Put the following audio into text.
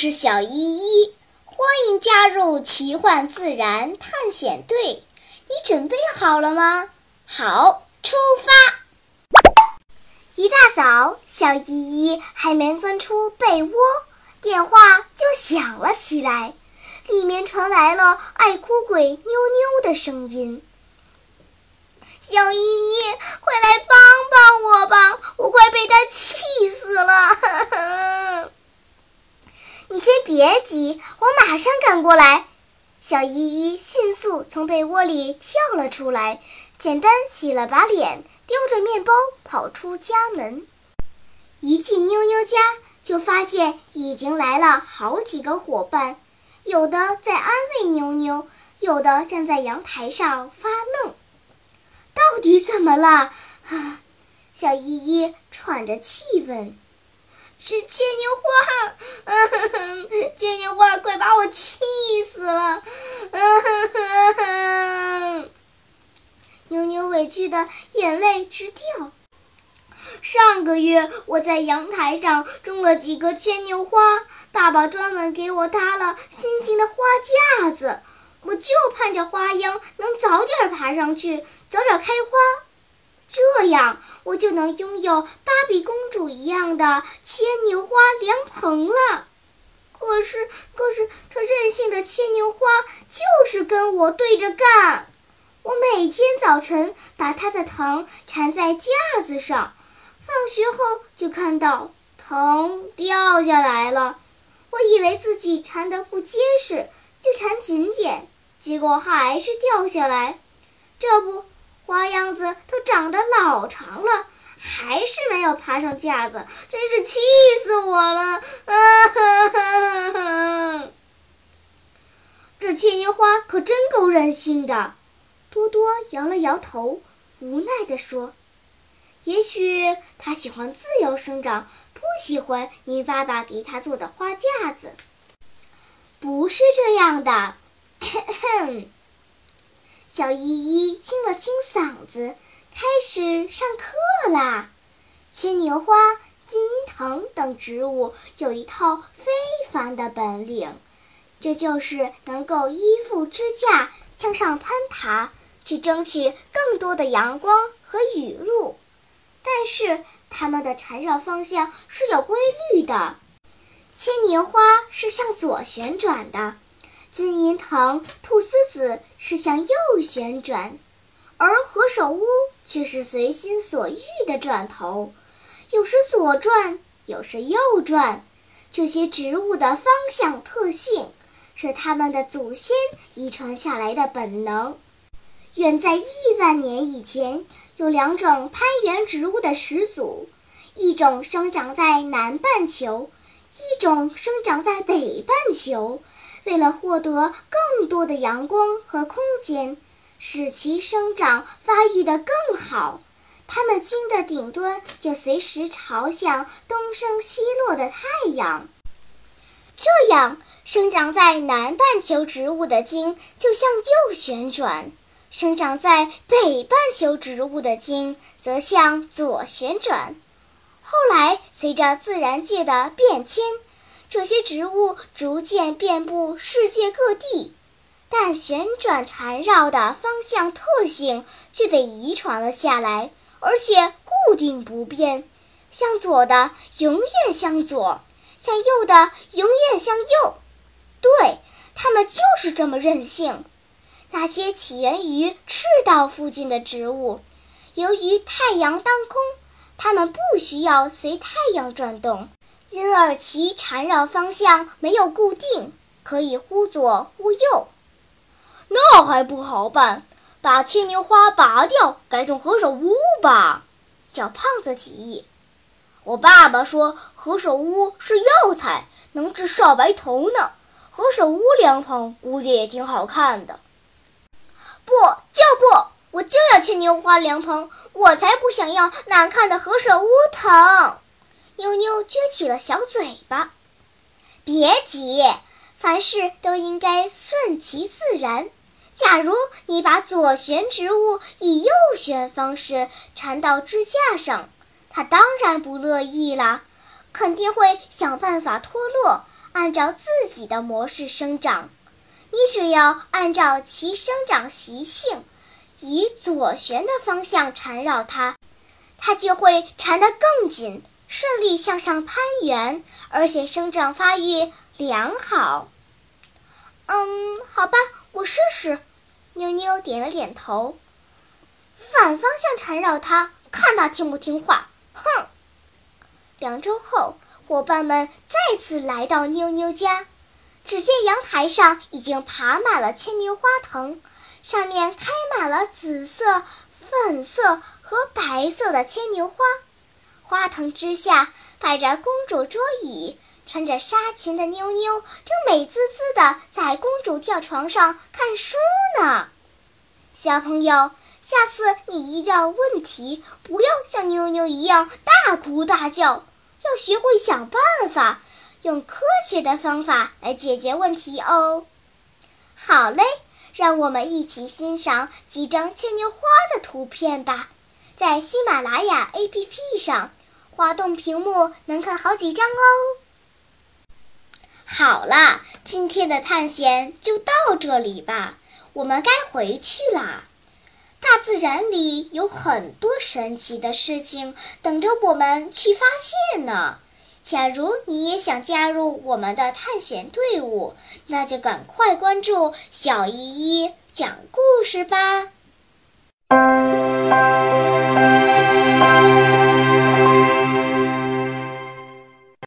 是小依依，欢迎加入奇幻自然探险队。你准备好了吗？好，出发！一大早，小依依还没钻出被窝，电话就响了起来，里面传来了爱哭鬼妞妞的声音：“小依依，快来帮帮我吧，我快被他气死了！” 别急，我马上赶过来。小依依迅速从被窝里跳了出来，简单洗了把脸，叼着面包跑出家门。一进妞妞家，就发现已经来了好几个伙伴，有的在安慰妞妞，有的站在阳台上发愣。到底怎么了？啊！小依依喘着气问。是牵牛花，嗯，牵牛花快把我气死了，嗯，牛牛委屈的眼泪直掉。上个月我在阳台上种了几个牵牛花，爸爸专门给我搭了新型的花架子，我就盼着花秧能早点爬上去，早点开花。这样我就能拥有芭比公主一样的牵牛花凉棚了。可是，可是这任性的牵牛花就是跟我对着干。我每天早晨把它的藤缠在架子上，放学后就看到藤掉下来了。我以为自己缠得不结实，就缠紧点，结果还是掉下来。这不。花样子都长得老长了，还是没有爬上架子，真是气死我了！啊哈哈，这牵牛花可真够任性的。多多摇了摇头，无奈地说：“也许它喜欢自由生长，不喜欢你爸爸给它做的花架子。”不是这样的。小依依清了清嗓子，开始上课啦。牵牛花、金银藤等植物有一套非凡的本领，这就是能够依附支架向上攀爬，去争取更多的阳光和雨露。但是它们的缠绕方向是有规律的，牵牛花是向左旋转的。金银藤、菟丝子是向右旋转，而何首乌却是随心所欲的转头，有时左转，有时右转。这些植物的方向特性是它们的祖先遗传下来的本能。远在亿万年以前，有两种攀援植物的始祖，一种生长在南半球，一种生长在北半球。为了获得更多的阳光和空间，使其生长发育得更好，它们茎的顶端就随时朝向东升西落的太阳。这样，生长在南半球植物的茎就向右旋转，生长在北半球植物的茎则向左旋转。后来，随着自然界的变迁。这些植物逐渐遍布世界各地，但旋转缠绕的方向特性却被遗传了下来，而且固定不变。向左的永远向左，向右的永远向右。对，它们就是这么任性。那些起源于赤道附近的植物，由于太阳当空，它们不需要随太阳转动。因而其缠绕方向没有固定，可以忽左忽右。那还不好办，把牵牛花拔掉，改种何首乌吧。小胖子提议。我爸爸说何首乌是药材，能治少白头呢。何首乌凉棚估计也挺好看的。不，就不，我就要牵牛花凉棚，我才不想要难看的何首乌藤。妞妞撅起了小嘴巴，别急，凡事都应该顺其自然。假如你把左旋植物以右旋方式缠到支架上，它当然不乐意啦，肯定会想办法脱落，按照自己的模式生长。你只要按照其生长习性，以左旋的方向缠绕它，它就会缠得更紧，顺利向上攀援，而且生长发育良好。嗯，好吧，我试试。妞妞点了点头。反方向缠绕它，看它听不听话。哼！两周后，伙伴们再次来到妞妞家。只见阳台上已经爬满了牵牛花藤，上面开满了紫色、粉色和白色的牵牛花。花藤之下摆着公主桌椅，穿着纱裙的妞妞正美滋滋地在公主吊床上看书呢。小朋友，下次你遇到问题，不要像妞妞一样大哭大叫，要学会想办法。用科学的方法来解决问题哦。好嘞，让我们一起欣赏几张牵牛花的图片吧。在喜马拉雅 APP 上，滑动屏幕能看好几张哦。好啦，今天的探险就到这里吧，我们该回去啦。大自然里有很多神奇的事情等着我们去发现呢。假如你也想加入我们的探险队伍，那就赶快关注小依依讲故事吧。